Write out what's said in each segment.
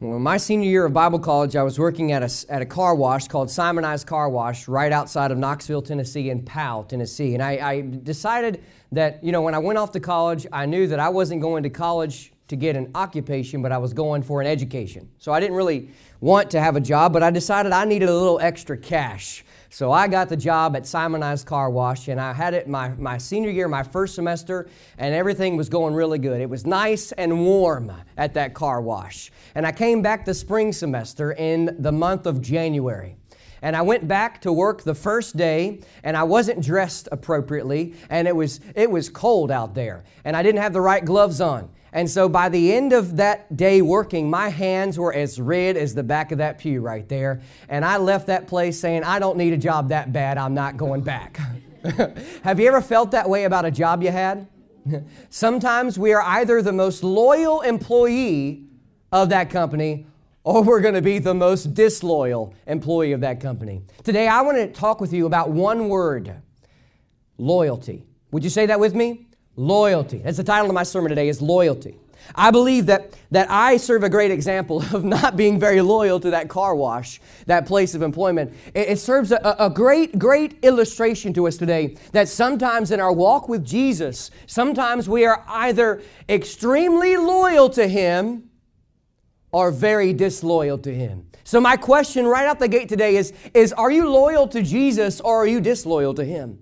Well, my senior year of Bible college, I was working at a, at a car wash called Simonized Car Wash right outside of Knoxville, Tennessee, and Powell, Tennessee. And I, I decided that, you know, when I went off to college, I knew that I wasn't going to college to get an occupation, but I was going for an education. So I didn't really want to have a job, but I decided I needed a little extra cash. So I got the job at Simonized Car Wash, and I had it my, my senior year, my first semester, and everything was going really good. It was nice and warm at that car wash. And I came back the spring semester in the month of January. And I went back to work the first day, and I wasn't dressed appropriately, and it was, it was cold out there, and I didn't have the right gloves on. And so by the end of that day working, my hands were as red as the back of that pew right there. And I left that place saying, I don't need a job that bad, I'm not going back. Have you ever felt that way about a job you had? Sometimes we are either the most loyal employee of that company or we're going to be the most disloyal employee of that company. Today, I want to talk with you about one word loyalty. Would you say that with me? Loyalty. That's the title of my sermon today is loyalty. I believe that, that I serve a great example of not being very loyal to that car wash, that place of employment. It, it serves a, a great, great illustration to us today that sometimes in our walk with Jesus, sometimes we are either extremely loyal to Him or very disloyal to Him. So, my question right out the gate today is, is Are you loyal to Jesus or are you disloyal to Him?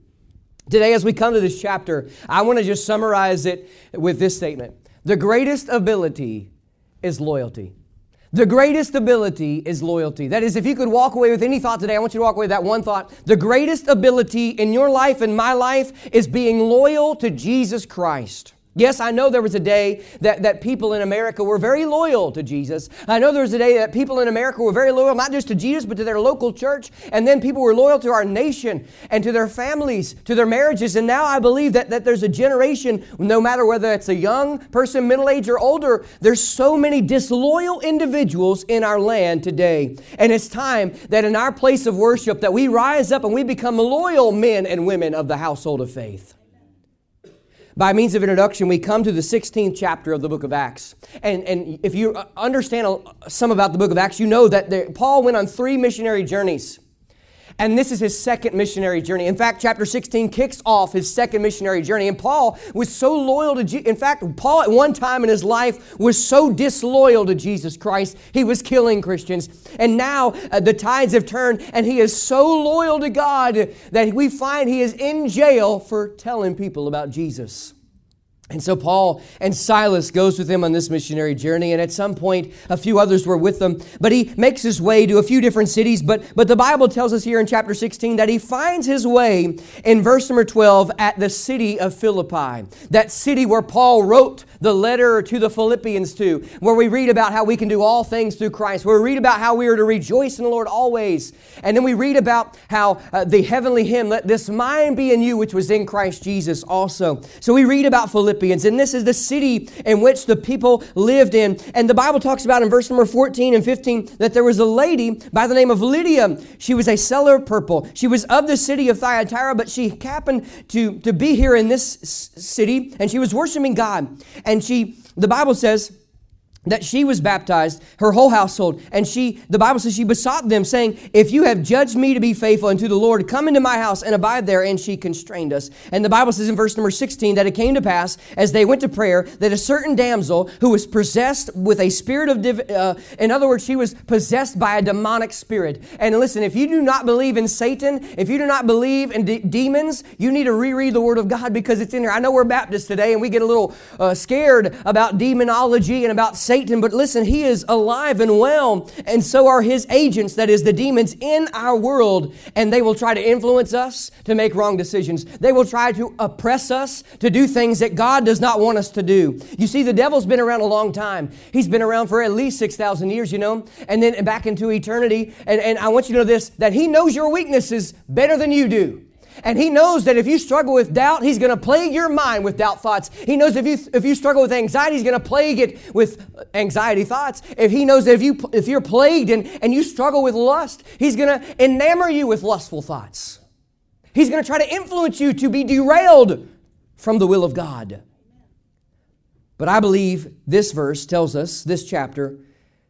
Today, as we come to this chapter, I want to just summarize it with this statement The greatest ability is loyalty. The greatest ability is loyalty. That is, if you could walk away with any thought today, I want you to walk away with that one thought. The greatest ability in your life and my life is being loyal to Jesus Christ. Yes, I know there was a day that, that people in America were very loyal to Jesus. I know there was a day that people in America were very loyal, not just to Jesus, but to their local church. And then people were loyal to our nation and to their families, to their marriages. And now I believe that, that there's a generation, no matter whether it's a young person, middle age, or older, there's so many disloyal individuals in our land today. And it's time that in our place of worship that we rise up and we become loyal men and women of the household of faith. By means of introduction, we come to the 16th chapter of the book of Acts. And, and if you understand some about the book of Acts, you know that there, Paul went on three missionary journeys. And this is his second missionary journey. In fact, chapter 16 kicks off his second missionary journey. And Paul was so loyal to Jesus. In fact, Paul at one time in his life was so disloyal to Jesus Christ, he was killing Christians. And now uh, the tides have turned, and he is so loyal to God that we find he is in jail for telling people about Jesus. And so Paul and Silas goes with him on this missionary journey, and at some point a few others were with them. But he makes his way to a few different cities. But, but the Bible tells us here in chapter 16 that he finds his way in verse number 12 at the city of Philippi. That city where Paul wrote the letter to the Philippians to, where we read about how we can do all things through Christ, where we read about how we are to rejoice in the Lord always. And then we read about how uh, the heavenly hymn, let this mind be in you, which was in Christ Jesus also. So we read about Philippi Philippians. And this is the city in which the people lived in. And the Bible talks about in verse number 14 and 15 that there was a lady by the name of Lydia. She was a seller of purple. She was of the city of Thyatira, but she happened to, to be here in this city and she was worshiping God. And she, the Bible says, that she was baptized, her whole household, and she, the Bible says she besought them, saying, If you have judged me to be faithful unto the Lord, come into my house and abide there. And she constrained us. And the Bible says in verse number 16 that it came to pass, as they went to prayer, that a certain damsel who was possessed with a spirit of, div- uh, in other words, she was possessed by a demonic spirit. And listen, if you do not believe in Satan, if you do not believe in de- demons, you need to reread the Word of God because it's in here. I know we're Baptists today and we get a little uh, scared about demonology and about Satan Satan, but listen, he is alive and well, and so are his agents, that is, the demons in our world, and they will try to influence us to make wrong decisions. They will try to oppress us to do things that God does not want us to do. You see, the devil's been around a long time. He's been around for at least 6,000 years, you know, and then back into eternity. And, and I want you to know this that he knows your weaknesses better than you do. And he knows that if you struggle with doubt, he's going to plague your mind with doubt thoughts. He knows if you if you struggle with anxiety, he's going to plague it with anxiety thoughts. If he knows that if you if you're plagued and, and you struggle with lust, he's going to enamor you with lustful thoughts. He's going to try to influence you to be derailed from the will of God. But I believe this verse tells us, this chapter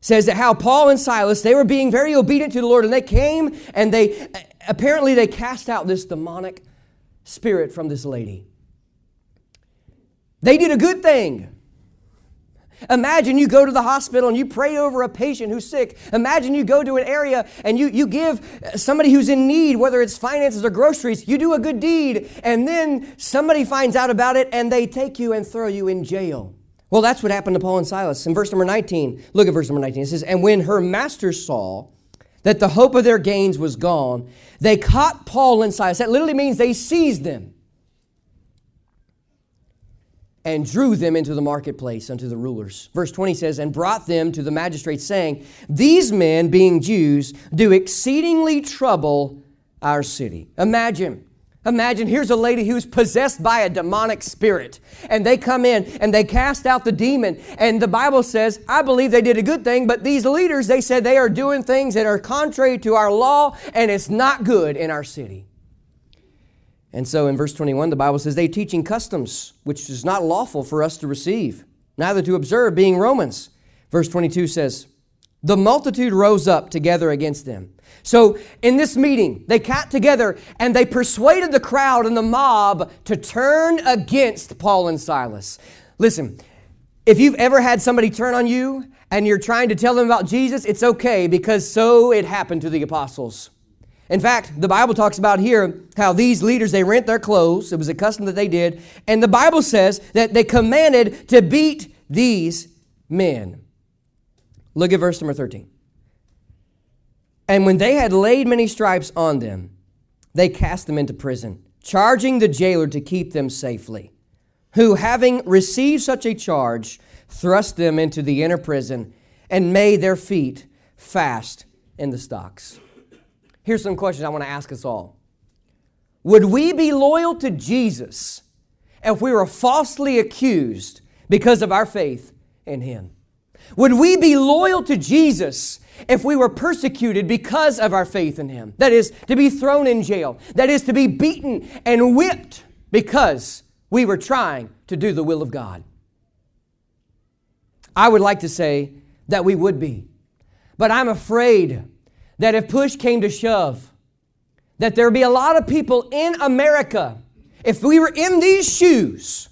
says that how Paul and Silas, they were being very obedient to the Lord and they came and they apparently they cast out this demonic spirit from this lady. They did a good thing. Imagine you go to the hospital and you pray over a patient who's sick. Imagine you go to an area and you, you give somebody who's in need, whether it's finances or groceries, you do a good deed, and then somebody finds out about it and they take you and throw you in jail. Well, that's what happened to Paul and Silas. In verse number 19, look at verse number 19. It says, And when her master saw that the hope of their gains was gone, they caught Paul and Silas. That literally means they seized them and drew them into the marketplace unto the rulers. Verse 20 says, And brought them to the magistrates, saying, These men, being Jews, do exceedingly trouble our city. Imagine Imagine here's a lady who's possessed by a demonic spirit, and they come in and they cast out the demon. And the Bible says, I believe they did a good thing, but these leaders, they said they are doing things that are contrary to our law, and it's not good in our city. And so in verse 21, the Bible says, they teaching customs which is not lawful for us to receive, neither to observe, being Romans. Verse 22 says, the multitude rose up together against them. So, in this meeting, they got together and they persuaded the crowd and the mob to turn against Paul and Silas. Listen, if you've ever had somebody turn on you and you're trying to tell them about Jesus, it's okay because so it happened to the apostles. In fact, the Bible talks about here how these leaders they rent their clothes. It was a custom that they did, and the Bible says that they commanded to beat these men. Look at verse number 13. And when they had laid many stripes on them, they cast them into prison, charging the jailer to keep them safely, who, having received such a charge, thrust them into the inner prison and made their feet fast in the stocks. Here's some questions I want to ask us all. Would we be loyal to Jesus if we were falsely accused because of our faith in Him? Would we be loyal to Jesus if we were persecuted because of our faith in Him? That is, to be thrown in jail. That is, to be beaten and whipped because we were trying to do the will of God. I would like to say that we would be. But I'm afraid that if push came to shove, that there would be a lot of people in America, if we were in these shoes,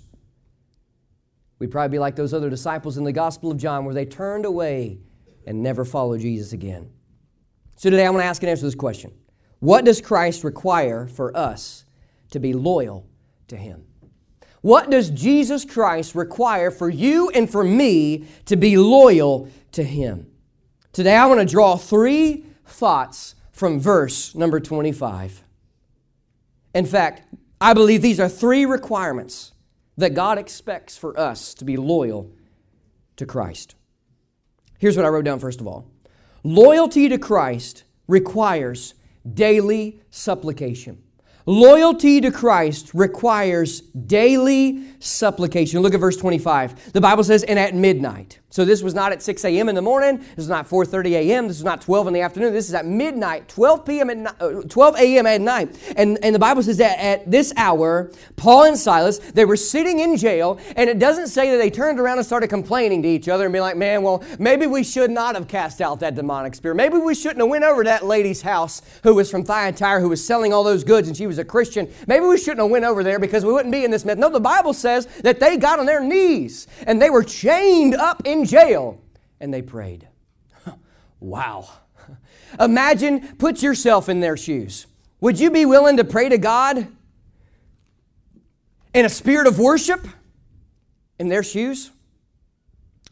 We'd probably be like those other disciples in the Gospel of John where they turned away and never followed Jesus again. So today I want to ask and answer this question What does Christ require for us to be loyal to Him? What does Jesus Christ require for you and for me to be loyal to Him? Today I want to draw three thoughts from verse number 25. In fact, I believe these are three requirements that God expects for us to be loyal to Christ. Here's what I wrote down first of all loyalty to Christ requires daily supplication. Loyalty to Christ requires daily supplication. Look at verse 25. The Bible says, and at midnight. So this was not at 6 a.m. in the morning. This is not 4.30 a.m. This is not 12 in the afternoon. This is at midnight, 12 p.m. at uh, 12 a.m. at night. And, and the Bible says that at this hour, Paul and Silas, they were sitting in jail, and it doesn't say that they turned around and started complaining to each other and be like, man, well, maybe we should not have cast out that demonic spirit. Maybe we shouldn't have went over to that lady's house who was from Thyatira, who was selling all those goods, and she was a Christian. Maybe we shouldn't have went over there because we wouldn't be in this mess. No, the Bible says that they got on their knees, and they were chained up in jail and they prayed. wow. Imagine, put yourself in their shoes. Would you be willing to pray to God in a spirit of worship in their shoes?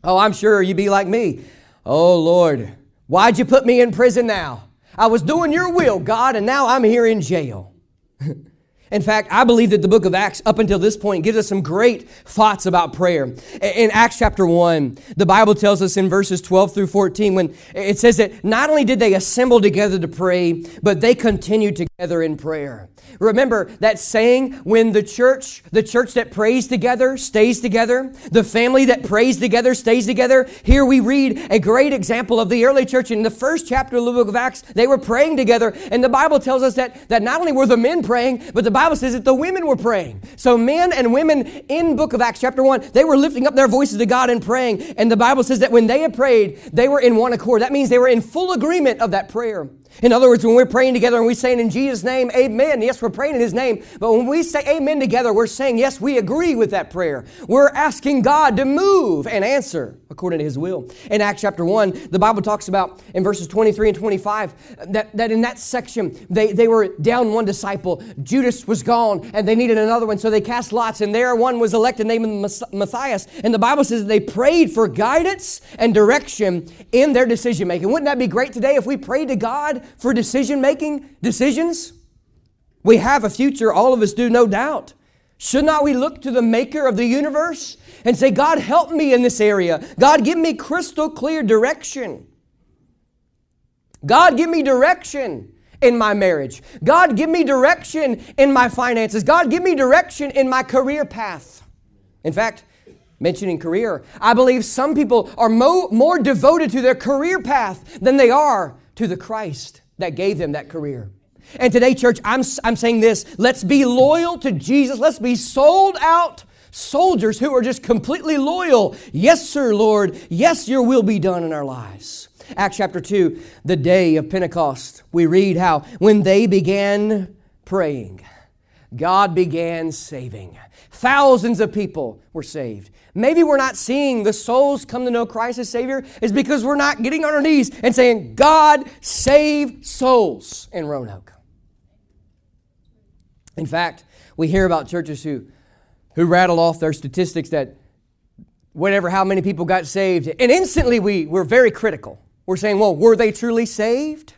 Oh, I'm sure you'd be like me. Oh, Lord, why'd you put me in prison now? I was doing your will, God, and now I'm here in jail. In fact, I believe that the book of Acts, up until this point, gives us some great thoughts about prayer. In Acts chapter 1, the Bible tells us in verses 12 through 14, when it says that not only did they assemble together to pray, but they continued together in prayer. Remember that saying when the church, the church that prays together stays together, the family that prays together stays together. Here we read a great example of the early church. In the first chapter of the book of Acts, they were praying together, and the Bible tells us that, that not only were the men praying, but the Bible says that the women were praying. So men and women in book of Acts chapter 1, they were lifting up their voices to God and praying. And the Bible says that when they had prayed, they were in one accord. That means they were in full agreement of that prayer. In other words, when we're praying together and we're saying in Jesus' name, amen, yes, we're praying in his name. But when we say amen together, we're saying, yes, we agree with that prayer. We're asking God to move and answer according to his will. In Acts chapter 1, the Bible talks about in verses 23 and 25 that, that in that section, they, they were down one disciple. Judas was gone and they needed another one. So they cast lots and there one was elected named Matthias. And the Bible says they prayed for guidance and direction in their decision making. Wouldn't that be great today if we prayed to God for decision making decisions? We have a future, all of us do, no doubt. Should not we look to the maker of the universe and say, God, help me in this area? God, give me crystal clear direction. God, give me direction in my marriage. God, give me direction in my finances. God, give me direction in my career path. In fact, mentioning career, I believe some people are mo- more devoted to their career path than they are to the Christ that gave them that career. And today, church, I'm, I'm saying this let's be loyal to Jesus. Let's be sold out soldiers who are just completely loyal. Yes, sir, Lord. Yes, your will be done in our lives. Acts chapter 2, the day of Pentecost, we read how when they began praying, God began saving. Thousands of people were saved. Maybe we're not seeing the souls come to know Christ as Savior is because we're not getting on our knees and saying, God, save souls in Roanoke. In fact, we hear about churches who, who rattle off their statistics that whatever, how many people got saved, and instantly we, we're very critical. We're saying, well, were they truly saved?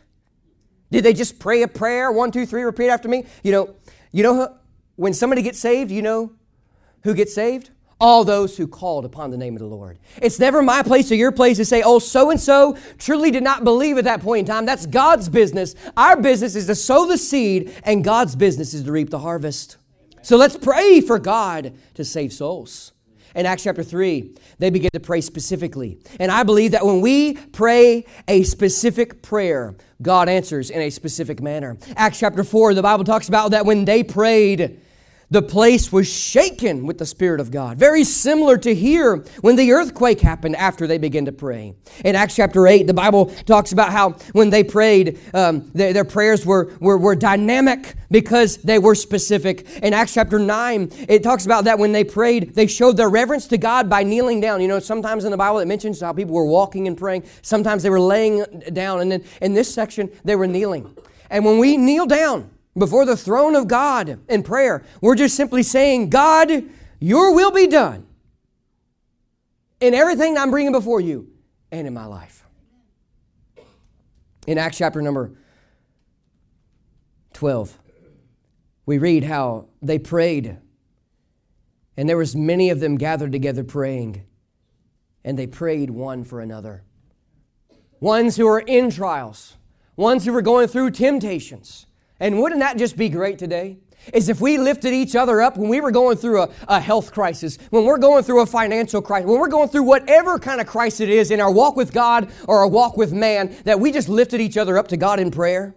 Did they just pray a prayer? One, two, three, repeat after me? You know, you know when somebody gets saved, you know who gets saved? All those who called upon the name of the Lord. It's never my place or your place to say, oh, so and so truly did not believe at that point in time. That's God's business. Our business is to sow the seed, and God's business is to reap the harvest. So let's pray for God to save souls. In Acts chapter 3, they begin to pray specifically. And I believe that when we pray a specific prayer, God answers in a specific manner. Acts chapter 4, the Bible talks about that when they prayed, the place was shaken with the Spirit of God. Very similar to here when the earthquake happened after they began to pray. In Acts chapter 8, the Bible talks about how when they prayed, um, their, their, prayers were, were, were dynamic because they were specific. In Acts chapter 9, it talks about that when they prayed, they showed their reverence to God by kneeling down. You know, sometimes in the Bible it mentions how people were walking and praying, sometimes they were laying down, and then in this section, they were kneeling. And when we kneel down, before the throne of God in prayer. We're just simply saying, God, your will be done in everything I'm bringing before you and in my life. In Acts chapter number 12, we read how they prayed, and there was many of them gathered together praying, and they prayed one for another. Ones who were in trials, ones who were going through temptations, and wouldn't that just be great today? Is if we lifted each other up when we were going through a, a, health crisis, when we're going through a financial crisis, when we're going through whatever kind of crisis it is in our walk with God or our walk with man, that we just lifted each other up to God in prayer.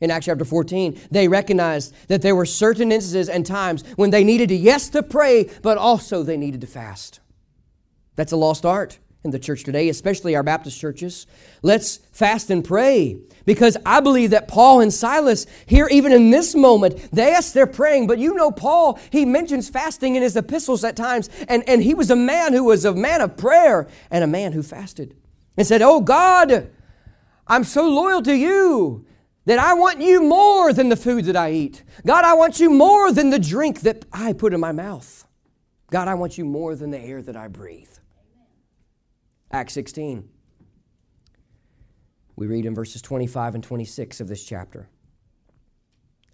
In Acts chapter 14, they recognized that there were certain instances and times when they needed to, yes, to pray, but also they needed to fast. That's a lost art in the church today, especially our Baptist churches. Let's fast and pray because I believe that Paul and Silas, here even in this moment, they yes, they're praying, but you know, Paul, he mentions fasting in his epistles at times, and, and he was a man who was a man of prayer and a man who fasted and said, Oh God, I'm so loyal to you that I want you more than the food that I eat. God, I want you more than the drink that I put in my mouth. God, I want you more than the air that I breathe. Acts 16. We read in verses 25 and 26 of this chapter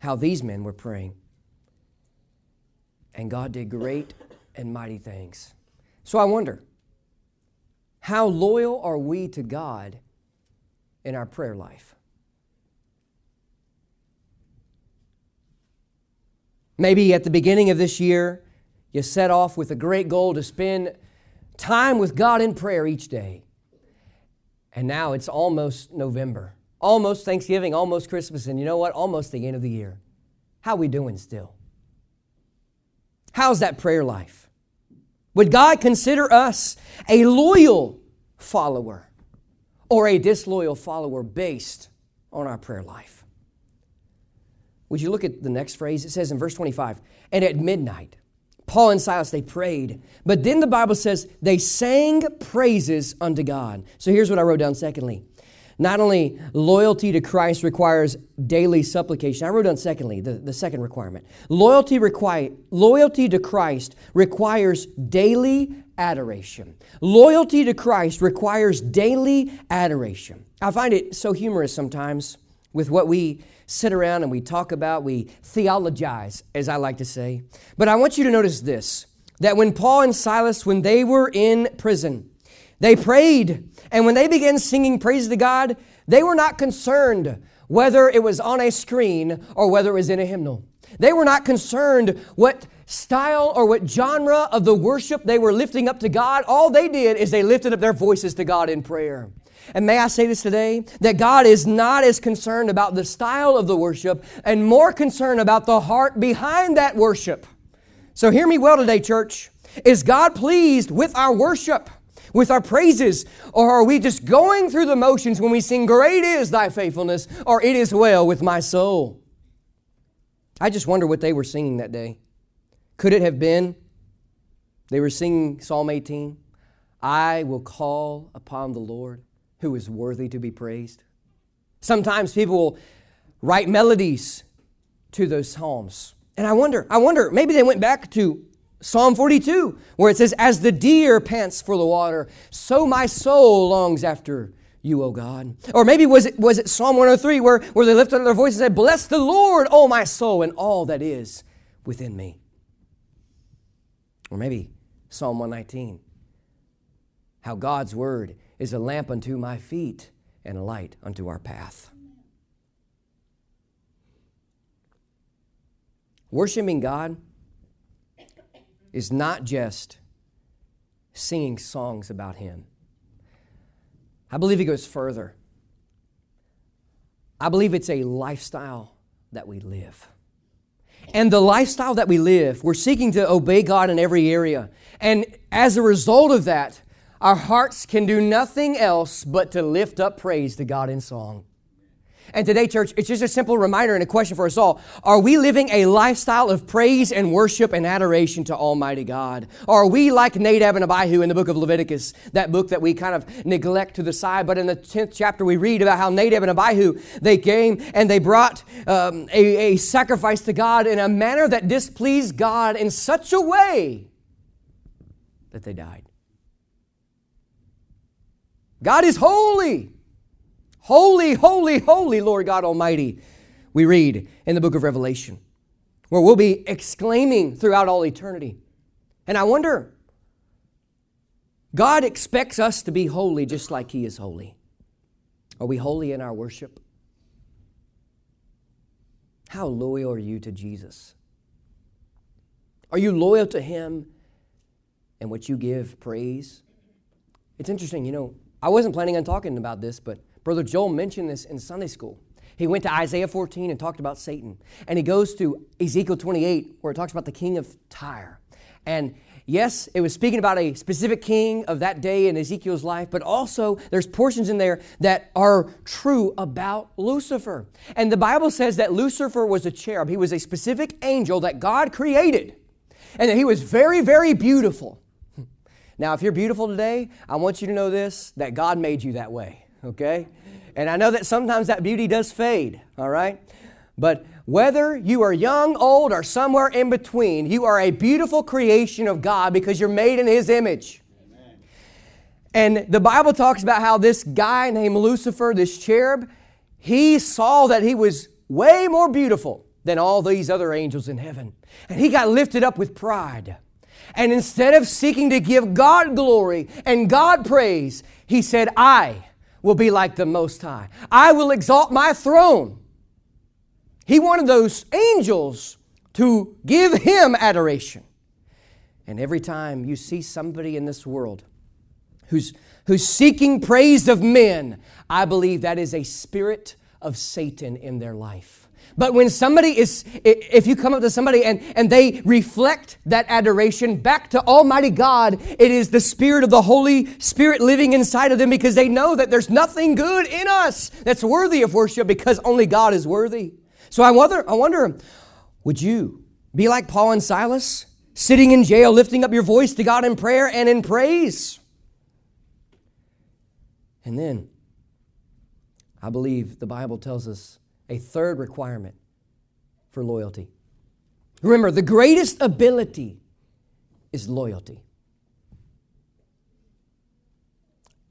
how these men were praying. And God did great and mighty things. So I wonder, how loyal are we to God in our prayer life? Maybe at the beginning of this year, you set off with a great goal to spend time with God in prayer each day. And now it's almost November, almost Thanksgiving, almost Christmas, and you know what? Almost the end of the year. How we doing still? How's that prayer life? Would God consider us a loyal follower or a disloyal follower based on our prayer life? Would you look at the next phrase? It says in verse 25, and at midnight, Paul and Silas, they prayed. But then the Bible says they sang praises unto God. So here's what I wrote down secondly. Not only loyalty to Christ requires daily supplication, I wrote down secondly, the, the second requirement. Loyalty, require, loyalty to Christ requires daily adoration. Loyalty to Christ requires daily adoration. I find it so humorous sometimes with what we sit around and we talk about, we theologize, as I like to say. But I want you to notice this that when Paul and Silas, when they were in prison, they prayed, and when they began singing praise to God, they were not concerned whether it was on a screen or whether it was in a hymnal. They were not concerned what style or what genre of the worship they were lifting up to God. All they did is they lifted up their voices to God in prayer. And may I say this today that God is not as concerned about the style of the worship and more concerned about the heart behind that worship. So hear me well today, church. Is God pleased with our worship, with our praises, or are we just going through the motions when we sing, Great is thy faithfulness, or It is well with my soul? I just wonder what they were singing that day. Could it have been they were singing Psalm 18? I will call upon the Lord who is worthy to be praised. Sometimes people will write melodies to those psalms. And I wonder, I wonder, maybe they went back to Psalm 42, where it says, As the deer pants for the water, so my soul longs after you, O God. Or maybe was it, was it Psalm 103, where, where they lifted up their voice and said, Bless the Lord, O my soul, and all that is within me. Or maybe Psalm 119, how God's word is a lamp unto my feet and a light unto our path. Worshiping God is not just singing songs about Him. I believe it goes further. I believe it's a lifestyle that we live. And the lifestyle that we live, we're seeking to obey God in every area. And as a result of that, our hearts can do nothing else but to lift up praise to God in song. And today, church, it's just a simple reminder and a question for us all. Are we living a lifestyle of praise and worship and adoration to Almighty God? Are we like Nadab and Abihu in the book of Leviticus, that book that we kind of neglect to the side? But in the 10th chapter, we read about how Nadab and Abihu, they came and they brought um, a, a sacrifice to God in a manner that displeased God in such a way that they died. God is holy. Holy, holy, holy, Lord God Almighty, we read in the book of Revelation, where we'll be exclaiming throughout all eternity. And I wonder, God expects us to be holy just like He is holy. Are we holy in our worship? How loyal are you to Jesus? Are you loyal to Him and what you give praise? It's interesting, you know, I wasn't planning on talking about this, but Brother Joel mentioned this in Sunday school. He went to Isaiah 14 and talked about Satan. And he goes to Ezekiel 28, where it talks about the king of Tyre. And yes, it was speaking about a specific king of that day in Ezekiel's life, but also there's portions in there that are true about Lucifer. And the Bible says that Lucifer was a cherub, he was a specific angel that God created, and that he was very, very beautiful. Now, if you're beautiful today, I want you to know this that God made you that way, okay? And I know that sometimes that beauty does fade, all right? But whether you are young, old, or somewhere in between, you are a beautiful creation of God because you're made in His image. Amen. And the Bible talks about how this guy named Lucifer, this cherub, he saw that he was way more beautiful than all these other angels in heaven. And he got lifted up with pride. And instead of seeking to give God glory and God praise, he said, I will be like the Most High. I will exalt my throne. He wanted those angels to give him adoration. And every time you see somebody in this world who's, who's seeking praise of men, I believe that is a spirit of Satan in their life. But when somebody is, if you come up to somebody and, and they reflect that adoration back to Almighty God, it is the Spirit of the Holy Spirit living inside of them because they know that there's nothing good in us that's worthy of worship because only God is worthy. So I wonder, I wonder, would you be like Paul and Silas, sitting in jail, lifting up your voice to God in prayer and in praise? And then, I believe the Bible tells us a third requirement for loyalty. Remember, the greatest ability is loyalty.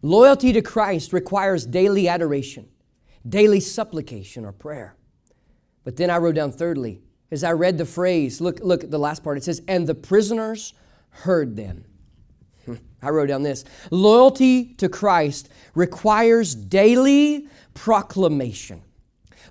Loyalty to Christ requires daily adoration, daily supplication or prayer. But then I wrote down thirdly, as I read the phrase, look, look at the last part, it says, and the prisoners heard them. I wrote down this loyalty to Christ requires daily proclamation.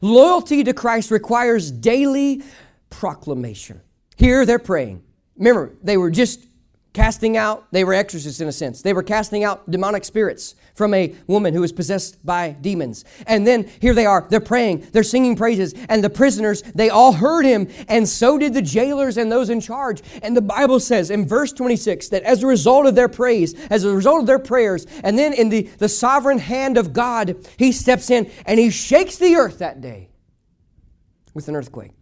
Loyalty to Christ requires daily proclamation. Here they're praying. Remember, they were just casting out, they were exorcists in a sense. They were casting out demonic spirits from a woman who was possessed by demons. And then here they are, they're praying, they're singing praises, and the prisoners, they all heard him, and so did the jailers and those in charge. And the Bible says in verse 26 that as a result of their praise, as a result of their prayers, and then in the, the sovereign hand of God, he steps in and he shakes the earth that day with an earthquake.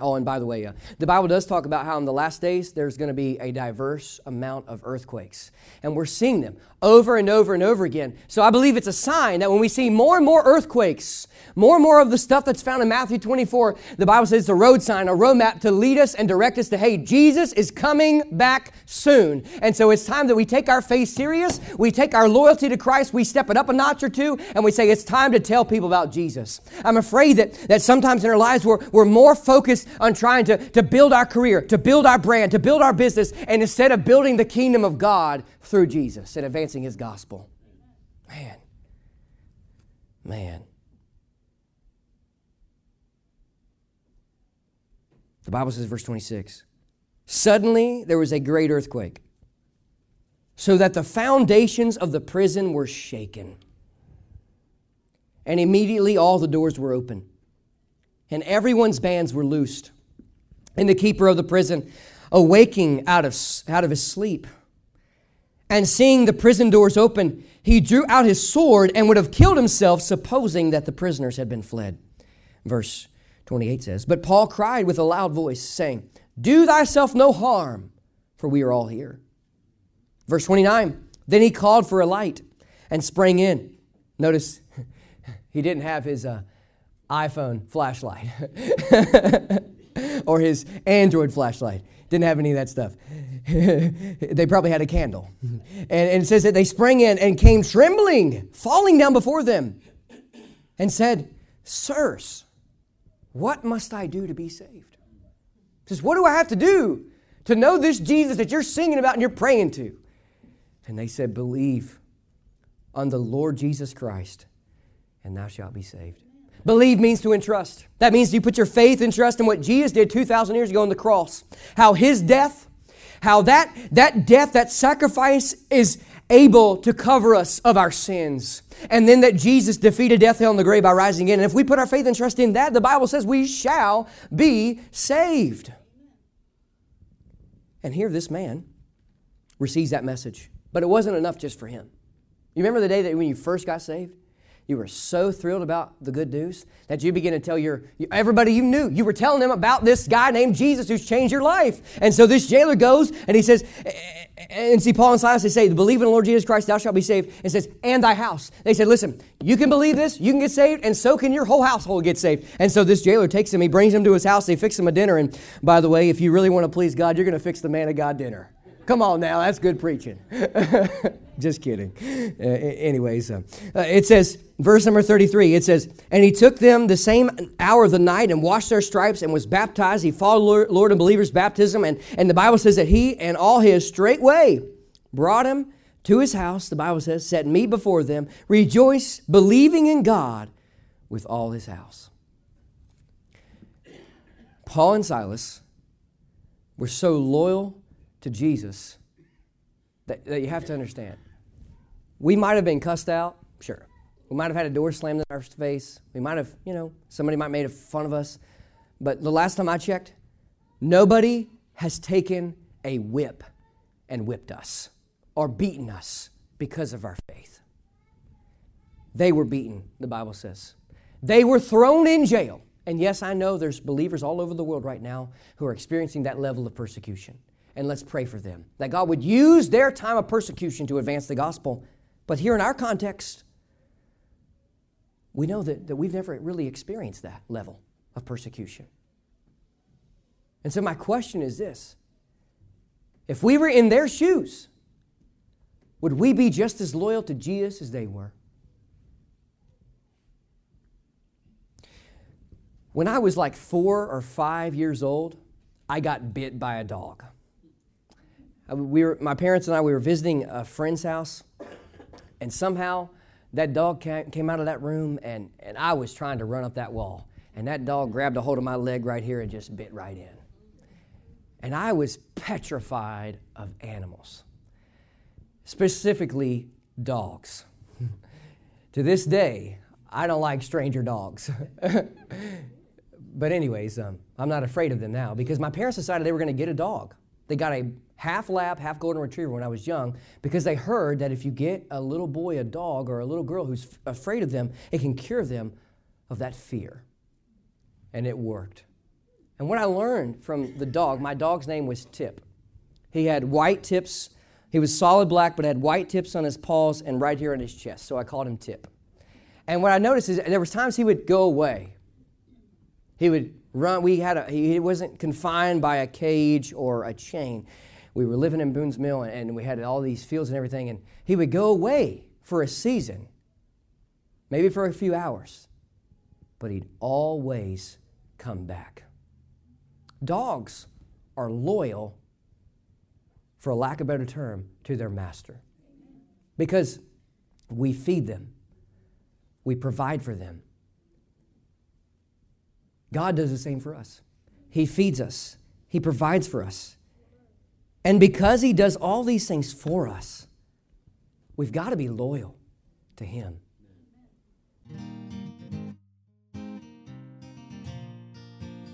Oh, and by the way, uh, the Bible does talk about how in the last days there's going to be a diverse amount of earthquakes. And we're seeing them over and over and over again. So I believe it's a sign that when we see more and more earthquakes, more and more of the stuff that's found in Matthew 24, the Bible says it's a road sign, a road map to lead us and direct us to, hey, Jesus is coming back soon. And so it's time that we take our faith serious, we take our loyalty to Christ, we step it up a notch or two, and we say it's time to tell people about Jesus. I'm afraid that, that sometimes in our lives we're, we're more focused on trying to, to build our career, to build our brand, to build our business, and instead of building the kingdom of God through Jesus and advancing his gospel. Man. Man. The Bible says, verse 26 Suddenly there was a great earthquake, so that the foundations of the prison were shaken. And immediately all the doors were open, and everyone's bands were loosed. And the keeper of the prison, awaking out of, out of his sleep, and seeing the prison doors open, he drew out his sword and would have killed himself, supposing that the prisoners had been fled. Verse 28 says, But Paul cried with a loud voice, saying, Do thyself no harm, for we are all here. Verse 29, Then he called for a light and sprang in. Notice he didn't have his uh, iPhone flashlight or his Android flashlight. Didn't have any of that stuff. they probably had a candle. And, and it says that they sprang in and came trembling, falling down before them, and said, Sirs, what must I do to be saved? Says, What do I have to do to know this Jesus that you're singing about and you're praying to? And they said, Believe on the Lord Jesus Christ, and thou shalt be saved. Believe means to entrust. That means you put your faith and trust in what Jesus did 2,000 years ago on the cross. How his death, how that, that death, that sacrifice is able to cover us of our sins and then that Jesus defeated death, hell, and the grave by rising again. And if we put our faith and trust in that, the Bible says we shall be saved. And here, this man receives that message. But it wasn't enough just for him. You remember the day that when you first got saved? You were so thrilled about the good news that you began to tell your everybody you knew. You were telling them about this guy named Jesus who's changed your life. And so this jailer goes and he says, and see Paul and Silas, they say, believe in the Lord Jesus Christ, thou shalt be saved. And says, and thy house. They said, listen, you can believe this, you can get saved, and so can your whole household get saved. And so this jailer takes him, he brings him to his house, they fix him a dinner. And by the way, if you really want to please God, you're going to fix the man of God dinner Come on now, that's good preaching. Just kidding. Uh, anyways, uh, uh, it says, verse number 33, it says, And he took them the same hour of the night and washed their stripes and was baptized. He followed Lord, and believers' baptism. And, and the Bible says that he and all his straightway brought him to his house, the Bible says, set me before them, rejoice, believing in God with all his house. Paul and Silas were so loyal to Jesus that, that you have to understand. We might have been cussed out, sure. We might have had a door slammed in our face. We might have, you know, somebody might have made fun of us. But the last time I checked, nobody has taken a whip and whipped us or beaten us because of our faith. They were beaten, the Bible says. They were thrown in jail. And yes, I know there's believers all over the world right now who are experiencing that level of persecution and let's pray for them. That God would use their time of persecution to advance the gospel. But here in our context, we know that, that we've never really experienced that level of persecution. And so, my question is this if we were in their shoes, would we be just as loyal to Jesus as they were? When I was like four or five years old, I got bit by a dog. Uh, we were, my parents and I, we were visiting a friend's house, and somehow that dog came out of that room, and, and I was trying to run up that wall. And that dog grabbed a hold of my leg right here and just bit right in. And I was petrified of animals, specifically dogs. to this day, I don't like stranger dogs. but, anyways, um, I'm not afraid of them now because my parents decided they were going to get a dog. They got a half lab, half golden retriever when I was young because they heard that if you get a little boy a dog or a little girl who's f- afraid of them, it can cure them of that fear. And it worked. And what I learned from the dog, my dog's name was Tip. He had white tips. He was solid black, but had white tips on his paws and right here on his chest. So I called him Tip. And what I noticed is there was times he would go away. He would run. We had a, he wasn't confined by a cage or a chain we were living in Boone's Mill and we had all these fields and everything, and he would go away for a season, maybe for a few hours, but he'd always come back. Dogs are loyal, for lack of a better term, to their master because we feed them, we provide for them. God does the same for us. He feeds us, He provides for us. And because He does all these things for us, we've got to be loyal to Him.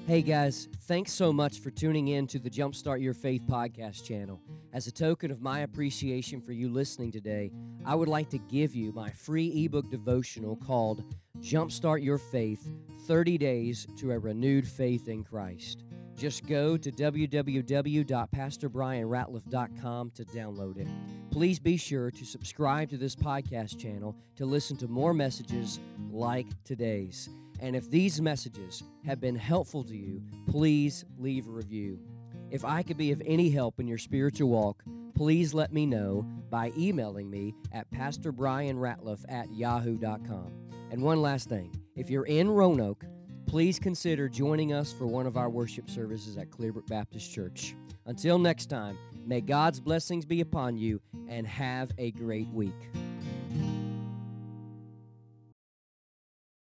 Hey guys, thanks so much for tuning in to the Jumpstart Your Faith podcast channel. As a token of my appreciation for you listening today, I would like to give you my free ebook devotional called Jumpstart Your Faith 30 Days to a Renewed Faith in Christ. Just go to www.pastorbrianratliff.com to download it. Please be sure to subscribe to this podcast channel to listen to more messages like today's. And if these messages have been helpful to you, please leave a review. If I could be of any help in your spiritual walk, please let me know by emailing me at pastorbrianratliff at yahoo.com. And one last thing if you're in Roanoke, please consider joining us for one of our worship services at Clearbrook Baptist Church. Until next time, may God's blessings be upon you and have a great week.